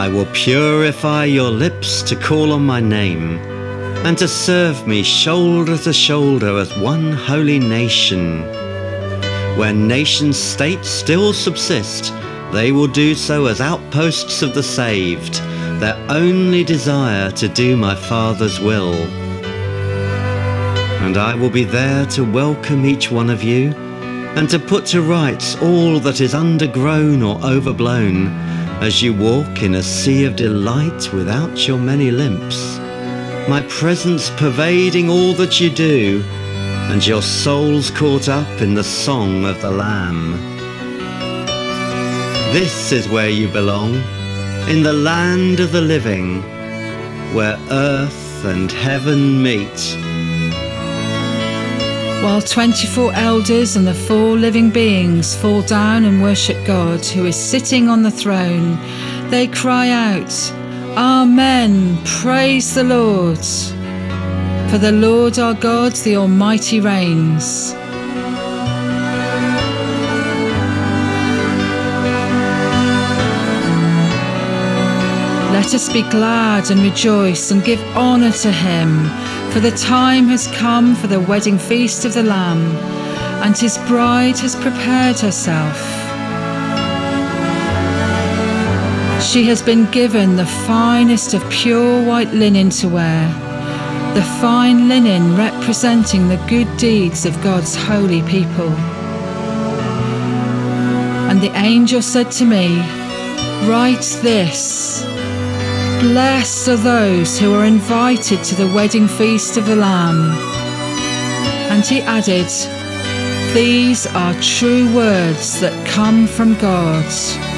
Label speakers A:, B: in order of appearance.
A: I will purify your lips to call on my name, and to serve me shoulder to shoulder as one holy nation. Where nation states still subsist, they will do so as outposts of the saved, their only desire to do my Father's will. And I will be there to welcome each one of you, and to put to rights all that is undergrown or overblown, as you walk in a sea of delight without your many limps, my presence pervading all that you do, and your souls caught up in the song of the Lamb. This is where you belong, in the land of the living, where earth and heaven meet.
B: While 24 elders and the four living beings fall down and worship God who is sitting on the throne, they cry out, Amen, praise the Lord. For the Lord our God, the Almighty reigns. Let us be glad and rejoice and give honour to him, for the time has come for the wedding feast of the Lamb, and his bride has prepared herself. She has been given the finest of pure white linen to wear, the fine linen representing the good deeds of God's holy people. And the angel said to me, Write this. Blessed are those who are invited to the wedding feast of the Lamb. And he added, These are true words that come from God.